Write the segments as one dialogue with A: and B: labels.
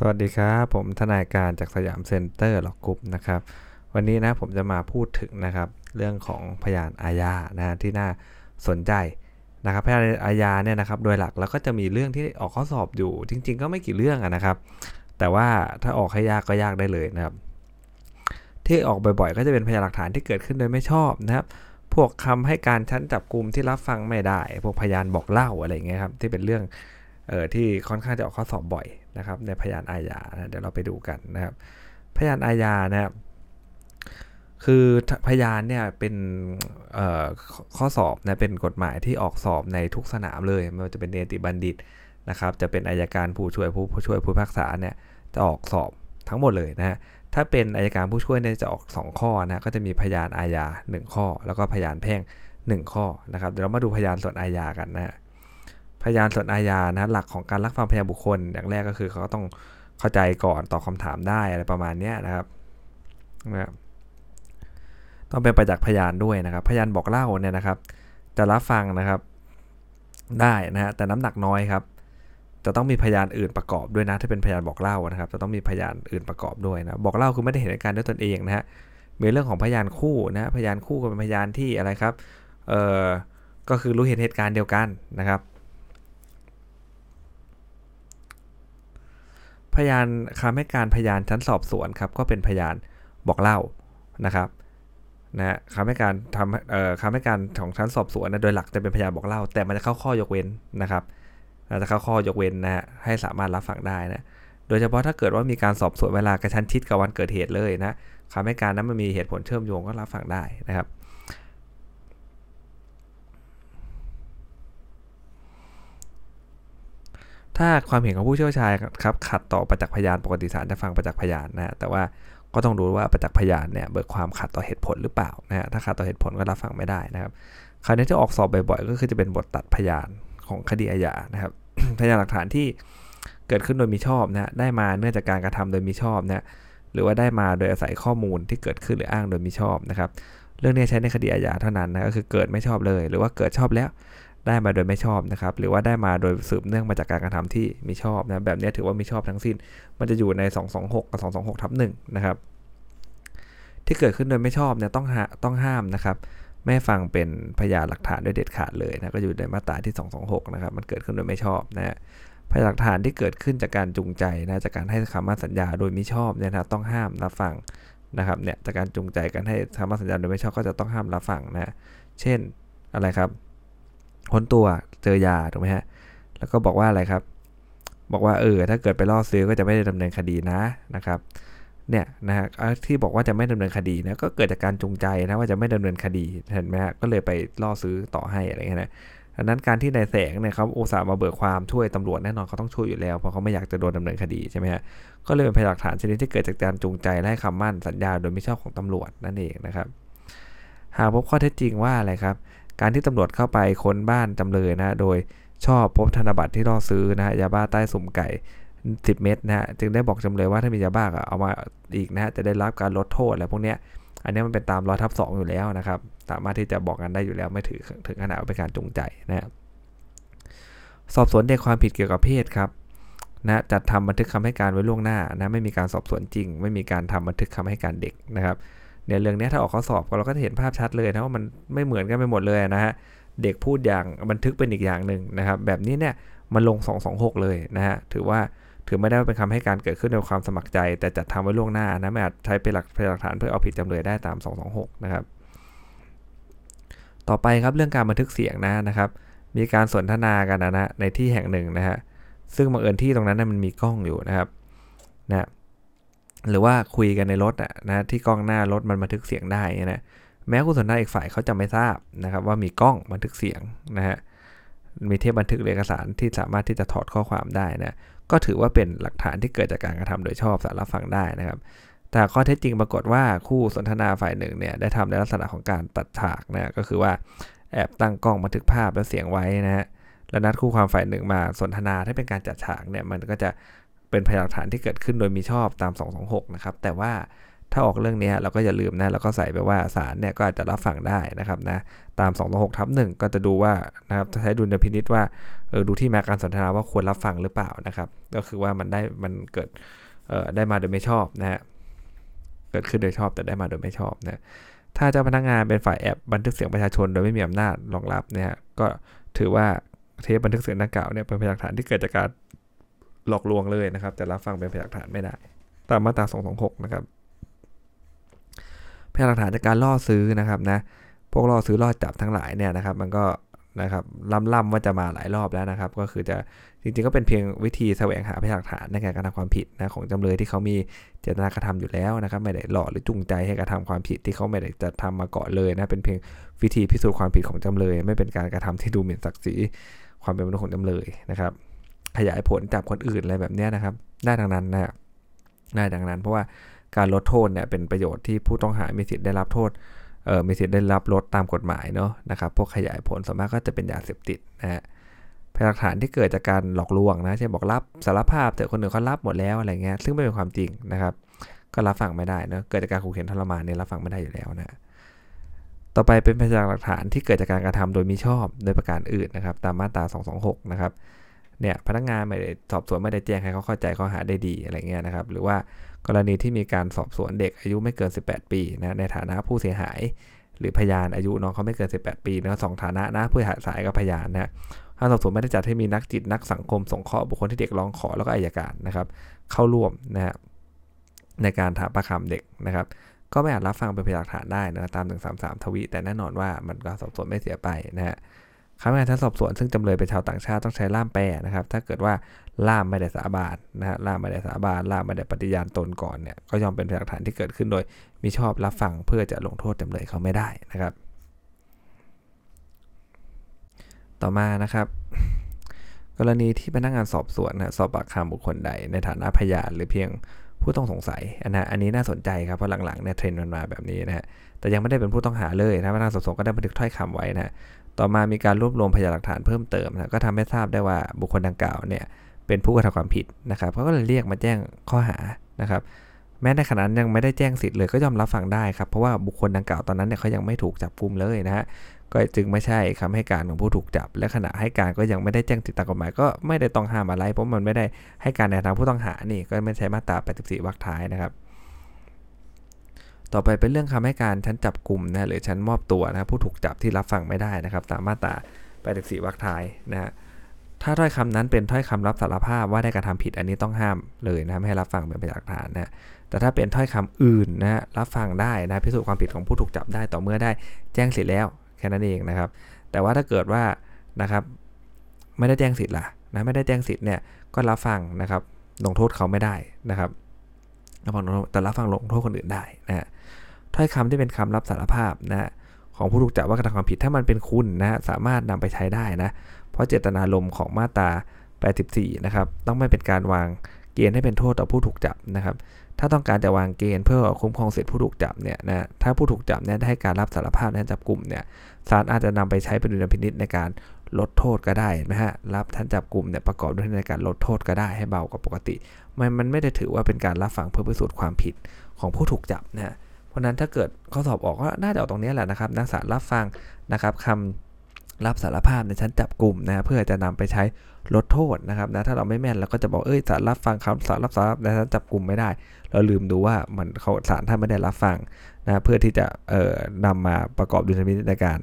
A: สวัสดีครับ ผมทนายการจาก Siam Center Law Group นะครับ วันนี้นะผมจะมาพูดถึงนะครับเรื่องของพยานอาญานะที่น่าสนใจนะครับพยานอาญาเนี่ยนะครับโดยหลักแล้วก็จะมีเรื่องที่ออกข้อสอบอยู่ จริง ๆ ก็ไม่กี่เรื่องนะครับ แต่ว่าถ้าออกให้ยากก็ยากได้เลยนะครับ ที่ออกบ่อยๆ ก็จะเป็นพยานหลักฐานที่เกิดขึ้นโดยไม่ชอบนะครับพวกคำให้การชั้นจับกลุ่มที่รับฟังไม่ได้ พวกพยานบอกเล่าอะไรเงี้ยครับที่เป็นเรื่อง เออที่ค่อนข้างจะออกข้อสอบบ่อยนะครับในพยานอาญานะเดี๋ยวเราไปดูกันนะครับ พยานอาญานะครับคือพยานเนี่ยเป็นข้อสอบนะเป็นกฎหมายที่ออกสอบในทุกสนามเลยไม่ว่าจะเป็นเนติบัณฑิตนะครับ จะเป็นอายการผู้ช่วยผู้ผู้ช่วยผู้พิพากษาเนี่ยจะออกสอบทั้งหมดเลยนะฮะถ้าเป็นอายการผู้ช่วยเนี่ยจะออก 2 ข้อนะก็จะมีพยานอาญา1ข้อ แล้วก็พยานแพ่ง 1 ข้อนะครับเดี๋ยวเรามาดูพยานส่วนอาญากันนะ พยานส่วนอาญานะหลักของการรักฟังพยานบุคคล อย่างแรกก็คือเขาต้องเข้าใจก่อนตอบคาถามได้อะไรประมาณนี้นะครับนะต้องเป็นประจักษ์พยานด้วยนะครับ พยานบอกเล่าเนี่ยนะครับ จะรับฟังนะครับได้นะฮะแต่น้ำหนักน้อยครับ จะต้องมีพยานอื่นประกอบด้วยนะถ้าเป็นพยานบอกเล่านะครับ จะต้องมีพยานอื่นประกอบด้วยนะบอกเล่าคือไม่ได้เห็นเหตุการณ์ด้วยตนเองนะฮะมีเรื่องของพยานคู่นะพยานคู่ก็เป็นพยานที่อะไรครับเอ่อก็คือรู้เห็นเหตุการณ์เดียวกันนะครับ พยานคำให้การพยานชั้นสอบสวนครับก็เป็นพยานบอกเล่านะครับนะคำให้การทำคำให้การของชั้นสอบสวนนะโดยหลักจะเป็นพยานบอกเล่า แต่มันจะเข้าข้อยกเว้นนะครับจะเข้าข้อยกเว้นนะฮะให้สามารถรับฟังได้นะโดยเฉพาะถ้าเกิดว่ามีการสอบสวนเวลากระชั้นชิดกับวันเกิดเหตุเลยนะคำให้การนั้นมันมีเหตุผลเชื่อมโยงก็รับฟังได้นะครับ ถ้าความเห็นของผู้เชี่ยวชาญครับขัดต่อประจักษ์พยานปกติศาลจะฟังประจักษ์พยานนะแต่ว่าก็ต้องดูว่าประจักษ์พยานเนี่ยเบิกความขัดต่อเหตุผลหรือเปล่านะฮะถ้าขัดต่อเหตุผลก็รับฟังไม่ได้นะครับคราวนี้ที่ออกสอบบ่อยๆ ก็คือจะเป็นบทตัดพยานของคดีอาญานะครับพยานหลักฐานที่เกิดขึ้นโดยมีชอบนะได้มาเนื่องจากการกระทำโดยมีชอบนะหรือว่าได้มาโดยอาศัยข้อมูลที่เกิดขึ้นหรืออ้างโดยมีชอบนะครับเรื่องนี้ใช้ในคดีอาญาเท่านั้นนะก็คือเกิดไม่ชอบเลย หรือว่าเกิดชอบแล้ว ได้มาโดยไม่ชอบนะครับ หรือว่าได้มาโดยสืบเนื่องมาจากการกระทำที่มีชอบนะแบบนี้ถือว่ามีชอบทั้งสิ้น มันจะอยู่ใน 226 กับ 226ทับ1นะครับ ที่เกิดขึ้นโดยไม่ชอบเนี่ยต้องต้องห้ามนะครับไม่ฟังเป็นพยานหลักฐานโดยเด็ดขาดเลยนะก็อยู่ในมาตราที่ 226 นะครับ มันเกิดขึ้นโดยไม่ชอบนะพยานหลักฐานที่เกิดขึ้นจากการจูงใจนะจากการให้คำมั่นสัญญาโดยมิชอบเนี่ยนะต้องห้ามรับฟังนะครับเนี่ยจากการจูงใจการให้คำมั่นสัญญาโดยไม่ชอบก็จะต้องห้ามรับฟังนะเช่นอะไรครับ ค้นตัวเจอยาถูกไหมฮะ แล้วก็บอกว่าอะไรครับ บอกว่าเออถ้าเกิดไปล่อซื้อก็จะไม่ได้ดำเนินคดีนะนะครับเนี่ยนะฮะที่บอกว่าจะไม่ดำเนินคดีนะก็เกิดจากการจงใจนะว่าจะไม่ดำเนินคดีเห็นไหมฮะก็เลยไปล่อซื้อต่อให้อะไรเงี้ยนะดังนั้นการที่นายแสงเนี่ยเขาอุตส่าห์มาเบิกความช่วยตำรวจแน่นอนเขาต้องช่วยอยู่แล้วเพราะเขาไม่อยากจะโดนดาเนินคดีใช่ไหมฮะก็เลยเป็นพยานหลักฐานชนิดที่เกิดจากการจงใจและให้คำมั่นสัญญาโดยไม่ชอบของตำรวจนั่นเองนะครับ หากพบข้อเท็จจริงว่าอะไรครับ การที่ตำรวจเข้าไปค้นบ้านจำเลยนะโดยชอบพบธนบัตรที่ล่อซื้อนะยาบ้าใต้สุ่มไก่ 10 เม็ดนะฮะจึงได้บอกจำเลยว่าถ้ามียาบ้าเอามาอีกนะฮะจะได้รับการลดโทษอะไรพวกเนี้ยอันนี้มันเป็นตามร้อยทับสองอยู่แล้วนะครับ สามารถที่จะบอกกันได้อยู่แล้วไม่ถือถึงขนาดเป็นการจงใจนะสอบสวนเด็กความผิดเกี่ยวกับเพศครับนะจัดทำบันทึกคำให้การไว้ล่วงหน้านะไม่มีการสอบสวนจริง ไม่มีการทำบันทึกคำให้การเด็กนะครับ เนี่ยเรื่องนี้ถ้าออกข้อสอบเราก็จะเห็นภาพชัดเลยนะว่ามันไม่เหมือนกันไปหมดเลยนะฮะเด็กพูดอย่างบันทึกเป็นอีกอย่างหนึ่งนะครับแบบนี้เนี่ยมันลง 226 เลยนะฮะถือว่าถือไม่ได้เป็นคำให้การเกิดขึ้นในความสมัครใจ แต่จัดทำไว้ล่วงหน้านะไม่อาจใช้เป็นหลักพยานหลักฐานเพื่อเอาผิดจำเลยได้ตาม 226 นะครับ ต่อไปครับเรื่องการบันทึกเสียงนะนะครับ มีการสนทนากันนะนะในที่แห่งหนึ่งนะฮะซึ่งบังเอิญที่ตรงนั้นนะมันมีกล้องอยู่นะครับนะ หรือว่าคุยกันในรถอะนะที่กล้องหน้ารถมันบันทึกเสียงได้นะแม้ผู้สนทนาอีกฝ่ายเขาจะไม่ทราบนะครับว่ามีกล้องบันทึกเสียงนะฮะมีเทปบันทึกเอกสารที่สามารถที่จะถอดข้อความได้นะก็ถือว่าเป็นหลักฐานที่เกิดจากการกระทำโดยชอบสารับฟังได้นะครับ แต่ข้อเท็จจริงปรากฏว่าคู่สนทนาฝ่ายหนึ่งเนี่ยได้ทำในลักษณะของการตัดฉากนะก็คือว่าแอบตั้งกล้องบันทึกภาพและเสียงไว้นะฮะแล้วนัดคู่ความฝ่ายหนึ่งมาสนทนาถ้าเป็นการจัดฉากเนี่ยมันก็จะ เป็นพยานหลักฐานที่เกิดขึ้นโดยมีชอบตาม 226 นะครับ แต่ว่าถ้าออกเรื่องนี้เราก็อย่าลืมนะเราก็ใส่ไปว่าศาลเนี่ยก็อาจจะรับฟังได้นะครับนะตาม2องทับหนึ่งก็จะดูว่านะครับใช้ดุลยพินิษว่าเออดูที่มาการสนทนาว่าควรรับฟังหรือเปล่านะครับ ก็คือว่ามันได้มันเกิดเอ่อได้มาโดยไม่ชอบนะฮะเกิดขึ้นโดยชอบแต่ได้มาโดยไม่ชอบนะถ้าเจ้าพนักงานเป็นฝ่ายแอบบันทึกเสียงประชาชนโดยไม่มีอำนาจรองรับเนี่ยก็ถือว่าเทปบันทึกเสียงดังกล่าวเนี่ยเป็นพยานหลักฐานที่เกิดจากการ หลอกลวงเลยนะครับ จะรับฟังเป็นพยานหลักฐานไม่ได้ ตามมาตรา 226 นะครับพยานหลักฐานจากการล่อซื้อนะครับนะพวกล่อซื้อล่อจับทั้งหลายเนี่ยนะครับ มันก็นะครับล่ำๆว่าจะมาหลายรอบแล้วนะครับ ก็คือจะจริงๆก็เป็นเพียงวิธีแสวงหาพยานหลักฐานในการกระทำความผิดนะของจำเลยที่เขามีเจตนากระทำอยู่แล้วนะครับ ไม่ได้หลอกหรือจูงใจให้กระทำความผิดที่เขาไม่ได้จะทำมาก่อนเลยนะเป็นเพียงวิธีพิสูจน์ความผิดของจำเลย ไม่เป็นการกระทำที่ดูหมิ่นศักดิ์ศรีความเป็นมนุษย์ของจำเลยนะครับ ขยายผลจับคนอื่นอะไรแบบนี้นะครับ ได้ดังนั้นนะได้ดังนั้น เพราะว่าการลดโทษเนี่ยเป็นประโยชน์ที่ผู้ต้องหามีสิทธิ์ได้รับโทษเออมีสิทธิ์ได้รับลดตามกฎหมายเนาะนะครับ พวกขยายผลส่วนมากก็จะเป็นยาเสพติดนะฮะพยานหลักฐานที่เกิดจากการหลอกลวงนะเช่นบอกรับสารภาพแต่คนอื่นเขารับหมดแล้วอะไรเงี้ยซึ่งไม่เป็นความจริงนะครับ ก็รับฟังไม่ได้เนาะเกิดจากการขู่เข็นทรมานเนี่ยรับฟังไม่ได้อยู่แล้วนะต่อไปเป็นพยานหลักฐานที่เกิดจากการกระทำโดยมิชอบโดยประการอื่นนะครับ ตามมาตรา 226 นะครับ เนี่ยพนักงานไม่ได้สอบสวนไม่ได้แจ้งให้เขาเข้าใจข้อหาได้ดีอะไรเงี้ยนะครับหรือว่ากรณีที่มีการสอบสวนเด็กอายุไม่เกิน 18 ปีนะในฐานะผู้เสียหาย หรือพยานอายุน้องเขาไม่เกิน 18 ปีนะสองฐานะนะผู้หาสายกับพยานนะทาสอบสวนไม่ได้จัดให้มีนักจิตนักสังคมสงเคราะห์บุคคลที่เด็กร้องขอแล้วก็อายการนะครับเข้าร่วมนะฮะในการถามประคำเด็กนะครับก็ไม่อาจรับฟังเป็นพยานหลักฐานได้นะตาม133 ทวีแต่แน่นอนว่ามันก็สอบสวนไม่เสียไปนะฮะ คำให้การสอบสวนซึ่งจำเลยเป็นชาวต่างชาติต้องใช้ล่ามแปลนะครับ ถ้าเกิดว่าล่ามไม่ได้สาบานนะฮะล่ามไม่ได้สาบานล่ามไม่ได้ปฏิญาณตนก่อนเนี่ยก็ยอมเป็นหลักฐานที่เกิดขึ้นโดยมีชอบรับฟังเพื่อจะลงโทษจำเลยเขาไม่ได้นะครับ ต่อมานะครับกรณีที่พนักงานสอบสวนนะสอบปากคำบุคคลใดในฐานะพยานหรือเพียงผู้ต้องสงสัยอันนะอันนี้น่าสนใจครับเพราะหลังๆเนี่ยเทรนด์มันมาแบบนี้นะฮะแต่ยังไม่ได้เป็นผู้ต้องหาเลยนะพนักงานสอบสวนก็ได้บันทึกถ้อยคำไว้นะ ต่อมามีการรวบรวมพยานหลักฐานเพิ่มเติมนะก็ทำให้ทราบได้ว่าบุคคลดังกล่าวเนี่ยเป็นผู้กระทำความผิดนะครับเขาก็เลยเรียกมาแจ้งข้อหานะครับ แม้ในขณะนั้นยังไม่ได้แจ้งสิทธิ์เลยก็ยอมรับฟังได้ครับเพราะว่าบุคคลดังกล่าวตอนนั้นเนี่ยเขายังไม่ถูกจับกุมเลยนะฮะก็จึงไม่ใช่คำให้การของผู้ถูกจับ และขณะให้การก็ยังไม่ได้แจ้งสิทธิตามกฎหมายก็ไม่ได้ต้องห้ามอะไร เพราะมันไม่ได้ให้การในทางผู้ต้องหานี่ก็ไม่ใช่มาตรา 84 วรรคท้ายนะครับ ต่อไปเป็นเรื่องคำให้การชั้นจับกลุ่มนะหรือชั้นมอบตัวนะผู้ถูกจับที่รับฟังไม่ได้นะครับ ตามมาตรา84วรรคท้ายนะฮะถ้าถ้อยคำนั้นเป็นถ้อยคำรับสารภาพว่าได้กระทำผิดอันนี้ต้องห้ามเลยนะไม่ให้รับฟังเป็นพยานหลักฐานนะแต่ถ้าเป็นถ้อยคำอื่นนะรับฟังได้นะพิสูจน์ความผิดของผู้ถูกจับได้ต่อเมื่อได้แจ้งสิทธิ์แล้วแค่นั้นเองนะครับ แต่ว่าถ้าเกิดว่านะครับไม่ได้แจ้งสิทธิ์ล่ะนะไม่ได้แจ้งสิทธิ์เนี่ยก็รับฟังนะครับลงโทษเขาไม่ได้นะครับ รับฟังแต่รับฟังลงโทษคนอื่นได้นะฮะถ้อยคำที่เป็นคำรับสารภาพนะของผู้ถูกจับว่ากระทำความผิดถ้ามันเป็นคุณนะสามารถนำไปใช้ได้นะเพราะเจตนารมณ์ของมาตรา84นะครับต้องไม่เป็นการวางเกณฑ์ให้เป็นโทษต่อผู้ถูกจับนะครับ ถ้าต้องการจะวางเกณฑ์เพื่อคุ้มครองสิทธิผู้ถูกจับเนี่ยนะถ้าผู้ถูกจับเนี่ยได้ให้การรับสารภาพในจับกลุ่มเนี่ยศาลอาจจะนำไปใช้เป็นดุลพินิษในการ ลดโทษก็ได้นะฮะรับท่านจับกลุ่มเนี่ยประกอบด้วยในการลดโทษก็ได้ให้เบากว่าปกติ มันมันไม่ได้ถือว่าเป็นการรับฟังเพื่อพิสูจน์ความผิดของผู้ถูกจับนะฮะเพราะนั้นถ้าเกิดข้อสอบออกก็น่าจะออกตรงนี้แหละนะครับนักศาลรับฟังนะครับคำรับสารภาพในชั้นจับกลุ่มนะเพื่อจะนำไปใช้ลดโทษนะครับนะถ้าเราไม่แม่นเราก็จะบอกเอ้ยศาลรับฟังคำสารรับสารภาพในชั้นจับกลุ่มไม่ได้ เราลืมดูว่ามันเขาศาลท่านไม่ได้รับฟังนะเพื่อที่จะเอ่อนำมาประกอบดุลพินิจในการ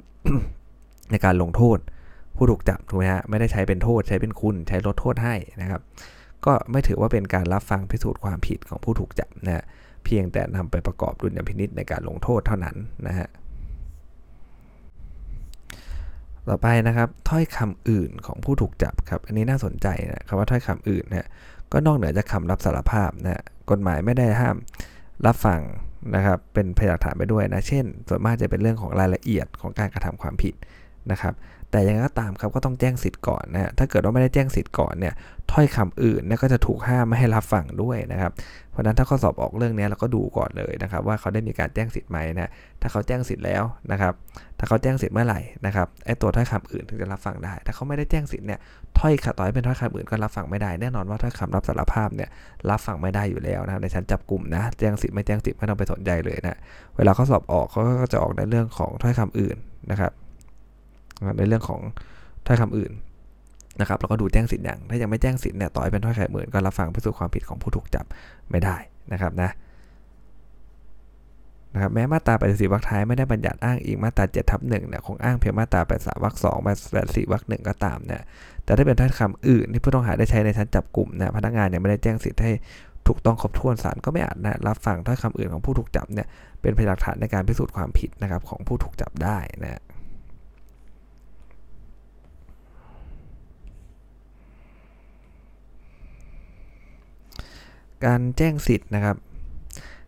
A: ในการลงโทษ ผู้ถูกจับถูกไหมฮะไม่ได้ใช้เป็นโทษใช้เป็นคุณใช้ลดโทษให้นะครับ ก็ไม่ถือว่าเป็นการรับฟังพิสูจน์ความผิดของผู้ถูกจับนะเพียงแต่นำไปประกอบดุลยพินิจในการลงโทษเท่านั้นนะฮะต่อไปนะครับถ้อยคำอื่นของผู้ถูกจับครับ อันนี้น่าสนใจนะคำว่าถ้อยคำอื่นนะก็นอกเหนือจากคารับสารภาพนะกฎหมายไม่ได้ห้ามรับฟังนะครับเป็นพยานฐานไปด้วยนะ เช่น ส่วนมากจะเป็นเรื่องของรายละเอียดของการกระทำความผิด นะครับแต่ยังไงก็ตามครับก็ต้องแจ้งสิทธิ์ก่อนนะถ้าเกิดว่าไม่ได้แจ้งสิทธิ์ก่อนเนี่ยถ้อยคำอื่นเนี่ยก็จะถูกห้ามไม่ให้รับฟังด้วยนะครับเพราะฉะนั้นถ้าข้อสอบออกเรื่องนี้เราก็ดูก่อนเลยนะครับว่าเขาได้มีการแจ้งสิทธิ์ไหมนะถ้าเขาแจ้งสิทธิ์แล้วนะครับถ้าเขาแจ้งสิทธิ์เมื่อไหร่นะครับไอ้ตัวถ้อยคำอื่นถึงจะรับฟังได้ ถ้าเขาไม่ได้แจ้งสิทธิ์เนี่ยถ้อยคำต่อให้เป็นถ้อยคำอื่นก็รับฟังไม่ได้แน่นอนว่าถ้อยคำรับสารภาพเนี่ยรับฟังไม่ได้อยู่แล้วนะครับในชั้นจับกลุ่มนะแจ้งสิทธิ์ไม่แจ้งสิทธิ์ไม่ต้องไปสนใจเลยนะเวลาเขาสอบออกเขาก็จะออกในเรื่องของถ้อยคำอื่นนะครับ ในเรื่องของถ้อยคำอื่นนะครับแล้วก็ดูแจ้งสิทธิ์อย่าง ถ้ายังไม่แจ้งสิทธิ์เนี่ยต่อให้เป็นถ้อยคำอื่นก็รับฟังพิสูจน์ความผิดของผู้ถูกจับไม่ได้นะครับนะนะครับแม้มาตรา84วรรคท้ายไม่ได้บัญญัติอ้างอิงมาตรา7ทับ1เนี่ยคงอ้างเพียงมาตรา83วรรค2 84วรรค1ก็ตามเนี่ยแต่ถ้าเป็นถ้อยคำอื่นที่ผู้ต้องหาได้ใช้ในชั้นจับกลุ่มนะพนักงานยังไม่ได้แจ้งสิทธิ์ให้ถูกต้องครบถ้วนศาลก็ไม่อาจนะรับฟังถ้อยคำอื่นของผู้ถูกจับเนี่ยเป็นพยานหลักฐานในการพิสูจน์ความผิดนะครับของผู้ถูกจับได้นะ การแจ้งสิทธิ์นะครับ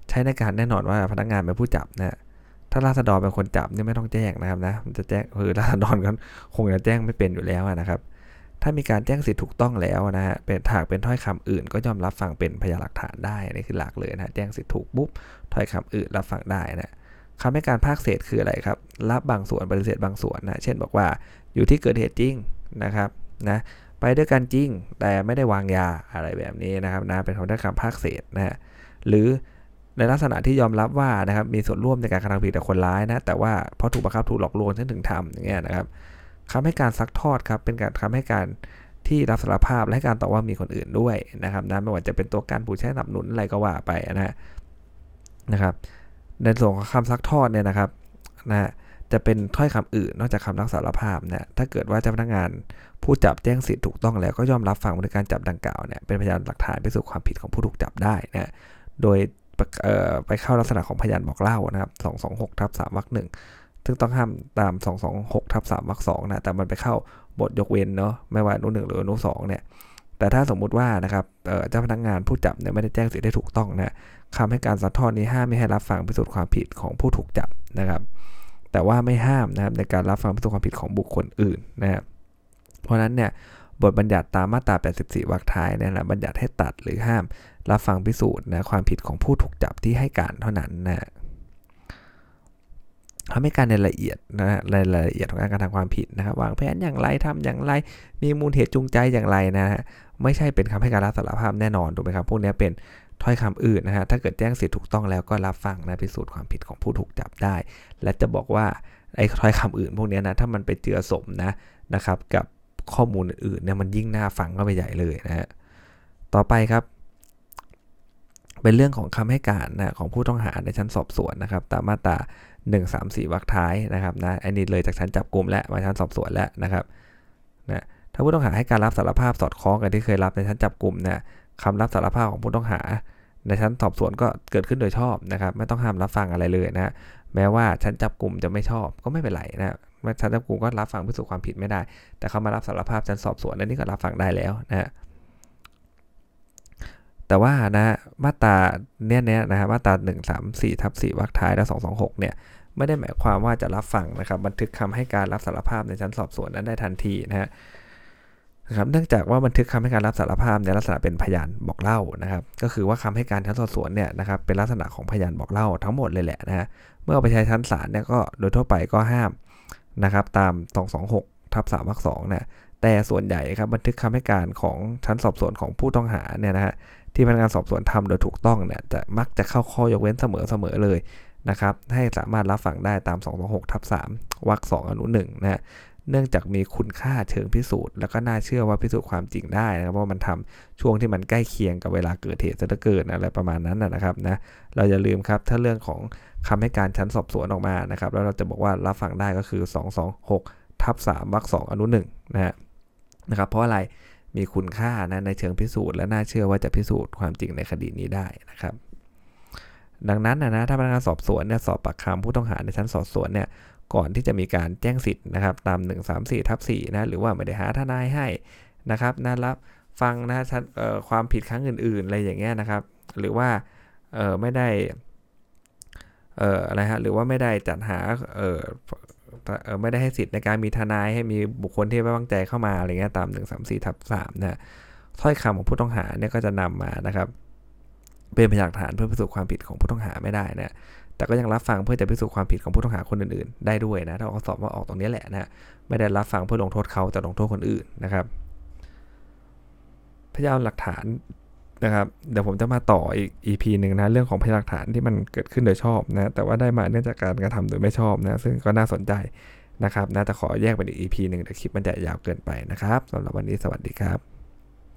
A: ใช้ในการแน่นอนว่าพนักงานเป็นผู้จับนะถ้าราษฎรเป็นคนจับนี่ไม่ต้องแจ้งนะครับนะจะแจ้งคือราษฎรก็คงจะแจ้งไม่เป็นอยู่แล้วนะครับ ถ้ามีการแจ้งสิทธิ์ถูกต้องแล้วนะฮะเป็นถากเป็นถ้อยคำอื่น ก็ยอมรับฟังเป็นพยานหลักฐานได้นี่คือหลักเลยนะแจ้งสิทธิ์ถูกปุ๊บถ้อยคำอื่นรับฟังได้นะคำให้การภาคเศษคืออะไรครับ รับบางส่วนปฏิเสธบางส่วนนะ เช่นบอกว่าอยู่ที่เกิดเหตุจริงนะครับนะ ไปด้วยกันจริง แต่ไม่ได้วางยาอะไรแบบนี้นะครับนะเป็นคำได้คำภาคเศษนะฮะหรือในลักษณะที่ยอมรับว่านะครับมีส่วนร่วมในการกระทำผิดแต่คนร้ายนะแต่ว่าเพราะถูกบังคับถูกหลอกลวงฉันถึงทำอย่างเงี้ยนะครับคำให้การซักทอดครับเป็นการคำให้การที่รับสารภาพและการต่อว่ามีคนอื่นด้วยนะครับนะไม่ว่าจะเป็นตัวการผู้ใช้สนับสนุนอะไรก็ว่าไปนะนะครับ ในส่วนของคำซักทอดเนี่ยนะครับนะ จะเป็นถ้อยคำอื่นนอกจากคำรับสารภาพเนี่ยถ้าเกิดว่าเจ้าพนักงานผู้จับแจ้งสิทธิ์ถูกต้องแล้วก็ยอมรับฟังในการจับดังกล่าวเนี่ยเป็นพยานหลักฐานไปสู่ความผิดของผู้ถูกจับได้นะโดยไปเข้าลักษณะของพยานบอกเล่านะครับ 226ทับ3วรรคหนึ่งซึ่งต้องห้ามตาม 226ทับ3วรรคสองนะแต่มันไปเข้าบทยกเว้นเนาะไม่ว่าอนุหนึ่งหรืออนุสองเนี่ยแต่ถ้าสมมุติว่านะครับเจ้าพนักงานผู้จับเนี่ยไม่ได้แจ้งสิทธิ์ได้ถูกต้องนะคำให้การสัททอดนี้ห้ามไม่ให้รับฟังพิสูจน์ความผิดของผู้ถูกจับนะครับ แต่ว่าไม่ห้ามนะครับในการรับฟังพิสูจน์ความผิดของบุคคลอื่นนะครับเพราะนั้นเนี่ยบทบัญญัติตามมาตรา 84 วรรคท้ายเนี่ยแหละบัญญัติให้ตัดหรือห้ามรับฟังพิสูจน์นะความผิดของผู้ถูกจับที่ให้การเท่านั้นนะทำให้การในละเอียดนะรายละเอียดของการกระทำความผิดนะครับวางแผนอย่างไรทำอย่างไร มีมูลเหตุจูงใจอย่างไรนะฮะไม่ใช่เป็นคำให้การรับสารภาพแน่นอนถูกไหมครับพวกนี้เป็น ถ้อยคำอื่นนะฮะถ้าเกิดแจ้งสิทธิถูกต้องแล้วก็รับฟังนะพิสูจน์ความผิดของผู้ถูกจับได้ และจะบอกว่าไอ้ถ้อยคำอื่นพวกนี้นะถ้ามันไปเจือสมนะนะครับกับข้อมูลอื่นเนี่ยมันยิ่งน่าฟังเข้าไปใหญ่เลยนะฮะต่อไปครับ เป็นเรื่องของคำให้การนะของผู้ต้องหาในชั้นสอบสวนนะครับ ตามมาตรา1 3 4วรรคท้ายนะครับนะอันนี้เลยจากชั้นจับกลุ่มและมาชั้นสอบสวนแล้วนะครับนะถ้าผู้ต้องหาให้การรับสารภาพสอดคล้องกับที่เคยรับในชั้นจับกลุ่มนะ คำรับสารภาพของผู้ต้องหา ในชั้นสอบสวนก็เกิดขึ้นโดยชอบนะครับ ไม่ต้องห้ามรับฟังอะไรเลยนะแม้ว่าชั้นจับกลุ่มจะไม่ชอบก็ไม่เป็นไรนะชั้นจับกลุ่มก็รับฟังพิสูจน์ความผิดไม่ได้ แต่เขามารับสารภาพชั้นสอบสวนนั่นนี่ก็รับฟังได้แล้วนะแต่ว่านะมาตราเนี่ยเนี้ยนะฮะมาตรา1 3 4ทับ4วรรคท้ายและ226 เนี่ยไม่ได้หมายความว่าจะรับฟังนะครับบันทึกคำให้การรับสารภาพในชั้นสอบสวนนั้นได้ทันทีนะฮะ นะครับเนื่องจากว่าบันทึกคำให้การรับสารภาพในลักษณะเป็นพยานบอกเล่านะครับ ก็คือว่าคำให้การชั้นสอบสวนเนี่ยนะครับเป็นลักษณะของพยานบอกเล่าทั้งหมดเลยแหละนะฮะเมื่อไปใช้ชั้นศาลเนี่ยก็โดยทั่วไปก็ห้ามนะครับตาม 226ทับ3วรรค2นี่ยแต่ส่วนใหญ่ครับบันทึกคำให้การของชั้นสอบสวนของผู้ต้องหาเนี่ยนะฮะที่พนักงานสอบสวนทำโดยถูกต้องเนี่ยจะมักจะเข้าข้อยกเว้นเสมอๆเลยนะครับให้สามารถรับฟังได้ตาม 226ทับ3วรรค2อนุ1นะฮะ เนื่องจากมีคุณค่าเชิงพิสูจน์ แล้วก็น่าเชื่อว่าพิสูจน์ความจริงได้นะครับเพราะมันทำช่วงที่มันใกล้เคียงกับเวลาเกิดเหตุจะเกิดอะไรประมาณนั้นนะครับนะเราอย่าลืมครับถ้าเรื่องของคำให้การชั้นสอบสวนออกมานะครับ แล้วเราจะบอกว่ารับฟังได้ก็คือ 226ทับ3วรรค2อนุ1นะฮะนะครับ เพราะอะไรมีคุณค่านะในเชิงพิสูจน์และน่าเชื่อว่าจะพิสูจน์ความจริงในคดีนี้ได้นะครับดังนั้นนะนะถ้าพนักงานสอบสวนเนี่ยสอบปากคำผู้ต้องหาในชั้นสอบสวนเนี่ย ก่อนที่จะมีการแจ้งสิทธิ์นะครับตาม 1 3 4ทับ4นะหรือว่าไม่ได้หาทนายให้นะครับนะรับฟังนะความผิดครั้งอื่นๆอะไรอย่างเงี้ยนะครับ หรือว่าไม่ได้อะไรฮะหรือว่าไม่ได้จัดหาไม่ได้ให้สิทธิ์ในการมีทนายให้มีบุคคลที่ไว้วางใจเข้ามาอะไรเงี้ยตาม 1 3 4ทับ3นะถ้อยคำของผู้ต้องหาเนี่ยก็จะนำมานะครับ เป็นพยานหลักฐานเพื่อพิสูจน์ความผิดของผู้ต้องหาไม่ได้นะ แต่ก็ยังรับฟังเพื่อจะพิสูจน์ความผิดของผู้ต้องหาคนอื่นๆ ได้ด้วยนะ ถ้าเขาสอบว่าออกตรงนี้แหละนะไม่ได้รับฟังเพื่อลงโทษเขาแต่ลงโทษคนอื่นนะครับพยานหลักฐานนะครับเดี๋ยวผมจะมาต่ออีก EP หนึ่งนะเรื่องของพยานหลักฐานที่มันเกิดขึ้นโดยชอบนะแต่ว่าได้มาเนื่องจากการกระทำโดยไม่ชอบนะซึ่งก็น่าสนใจนะครับนะแต่ขอแยกเป็นอีก EP หนึ่งเดี๋ยวคลิปมันจะยาวเกินไปนะครับสำหรับวันนี้สวัสดีครับ